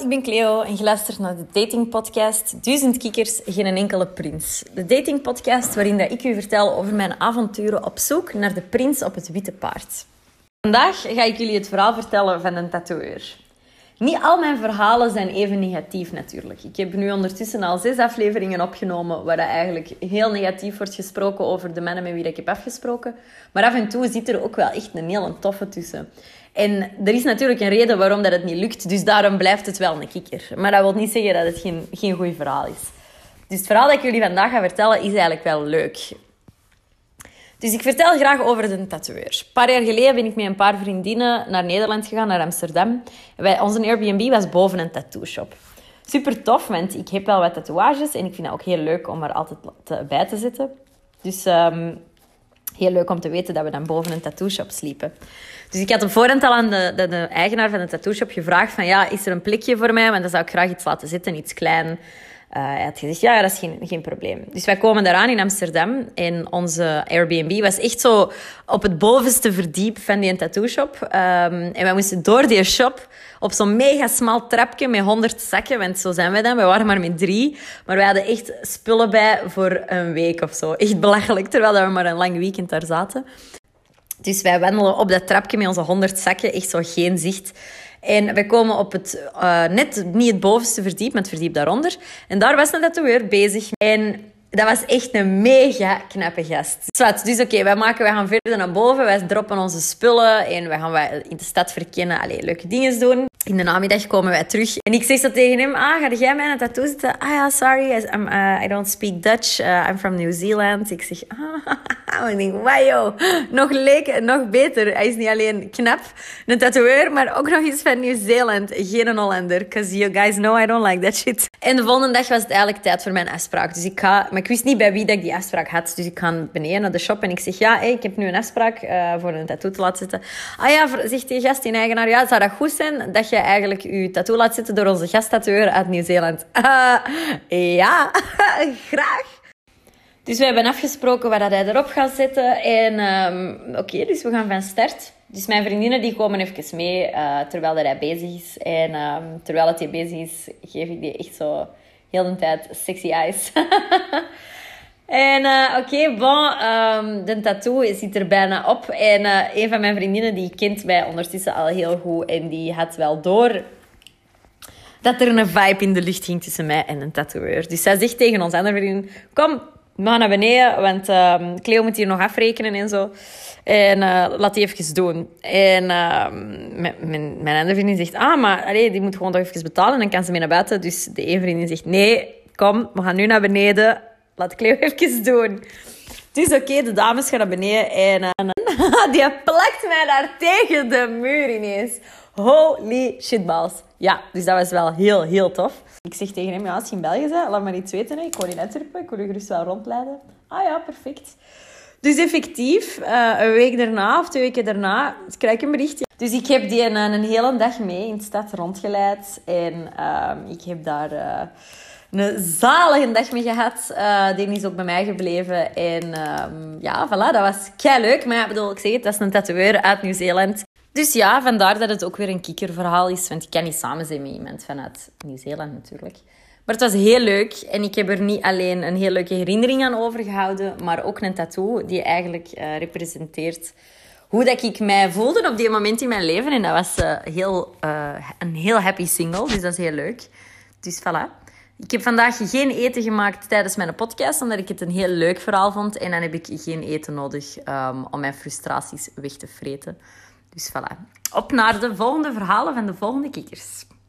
ik ben Cleo en je luistert naar de datingpodcast Duizend Kikkers, geen enkele prins. De datingpodcast waarin dat ik u vertel over mijn avonturen op zoek naar de prins op het witte paard. Vandaag ga ik jullie het verhaal vertellen van een tatoeëur. Niet al mijn verhalen zijn even negatief natuurlijk. Ik heb nu ondertussen al zes afleveringen opgenomen waar eigenlijk heel negatief wordt gesproken over de mannen met wie ik heb afgesproken. Maar af en toe zit er ook wel echt een hele toffe tussen. En er is natuurlijk een reden waarom dat het niet lukt, dus daarom blijft het wel een kikker. Maar dat wil niet zeggen dat het geen, geen goed verhaal is. Dus het verhaal dat ik jullie vandaag ga vertellen is eigenlijk wel leuk. Dus ik vertel graag over de tatoeëur. Een paar jaar geleden ben ik met een paar vriendinnen naar Nederland gegaan, naar Amsterdam. Wij, onze Airbnb was boven een tattoo shop. Super tof, want ik heb wel wat tatoeages en ik vind het ook heel leuk om er altijd bij te zitten. Dus um, heel leuk om te weten dat we dan boven een tattoo shop sliepen. Dus ik had op voorhand al aan de, de, de eigenaar van de tattoo shop gevraagd van ja, is er een plekje voor mij? Want dan zou ik graag iets laten zitten, iets klein. Uh, hij had gezegd, ja, dat is geen, geen probleem. Dus wij komen daaraan in Amsterdam. En onze Airbnb was echt zo op het bovenste verdiep van die tattoo shop. Um, en wij moesten door die shop op zo'n mega smal trapje met 100 zakken. Want zo zijn wij dan. We waren maar met drie. Maar we hadden echt spullen bij voor een week of zo. Echt belachelijk, terwijl we maar een lang weekend daar zaten. Dus wij wandelen op dat trapje met onze 100 zakken. Echt zo geen zicht. En we komen op het, uh, net niet het bovenste verdiep, maar het verdiep daaronder. En daar was een tatoeëur bezig. En dat was echt een mega knappe gast. Dus oké, wij, maken, wij gaan verder naar boven. Wij droppen onze spullen en we gaan wij in de stad verkennen. Allee, leuke dingen doen. In de namiddag komen wij terug. En ik zeg zo tegen hem, ah, ga jij mij aan tattoo zitten? Ah ja, sorry, I'm, uh, I don't speak Dutch. Uh, I'm from New Zealand. Ik zeg, ah, en ik denk, wow, nog leuk, nog beter. Hij is niet alleen knap, een tatoeëur, maar ook nog eens van New Zealand. Geen Hollander, because you guys know I don't like that shit. En de volgende dag was het eigenlijk tijd voor mijn afspraak. Dus ik ga, maar ik wist niet bij wie dat ik die afspraak had. Dus ik ga beneden naar de shop en ik zeg, ja, ik heb nu een afspraak uh, voor een tattoo te laten zetten. Ah ja, zegt die gast, die eigenaar, ja, zou dat goed zijn dat je eigenlijk je tattoo laat zitten door onze gasttatoeëur uit Nieuw-Zeeland? Uh, ja, graag. Dus we hebben afgesproken waar hij erop gaat zetten. En um, oké, dus we gaan van start. Dus mijn vriendinnen die komen even mee uh, terwijl hij bezig is. En um, terwijl het hij bezig is, geef ik die echt zo heel de tijd sexy eyes. en uh, oké, okay, bon, um, de tattoo zit er bijna op. En uh, een van mijn vriendinnen die kent mij ondertussen al heel goed. En die had wel door dat er een vibe in de lucht ging tussen mij en een tatoeëur. Dus zij zegt tegen ons andere vriendin, kom, gaan naar beneden, want uh, Cleo moet hier nog afrekenen en zo. En uh, laat die even doen. En uh, mijn, mijn, andere vriendin zegt, ah, maar allee, die moet gewoon toch even betalen. Dan kan ze mee naar buiten. Dus de ene vriendin zegt, nee, kom, we gaan nu naar beneden. Laat Cleo even doen. Is oké, de dames gaan naar beneden. En uh, die plakt mij daar tegen de muur ineens. Holy shitballs. Ja, dus dat was wel heel, heel tof. Ik zeg tegen hem, ja, als je in België bent, laat maar iets weten. Hè. Ik woon in Antwerpen, ik wil je gerust wel rondleiden. Ah ja, perfect. Dus effectief, uh, een week daarna of twee weken daarna, krijg ik een berichtje. Dus ik heb die een, een hele dag mee in de stad rondgeleid. En uh, ik heb daar uh, een zalige dag mee gehad. Uh, die is ook bij mij gebleven. En ehm, ja, voilà, dat was kei leuk. Maar ja, bedoel, ik zeg het, dat is een tatoeëur uit Nieuw-Zeeland. Dus ja, vandaar dat het ook weer een kikkerverhaal is. Want ik kan niet samen zijn met iemand vanuit Nieuw-Zeeland natuurlijk. Maar het was heel leuk. En ik heb er niet alleen een heel leuke herinnering aan overgehouden, maar ook een tattoo die eigenlijk uh, representeert hoe dat ik mij voelde op die moment in mijn leven. En dat was uh, heel, uh, een heel happy single, dus dat is heel leuk. Dus voilà. Ik heb vandaag geen eten gemaakt tijdens mijn podcast, omdat ik het een heel leuk verhaal vond. En dan heb ik geen eten nodig um, om mijn frustraties weg te vreten. Dus voilà. Op naar de volgende verhalen van de volgende kikkers.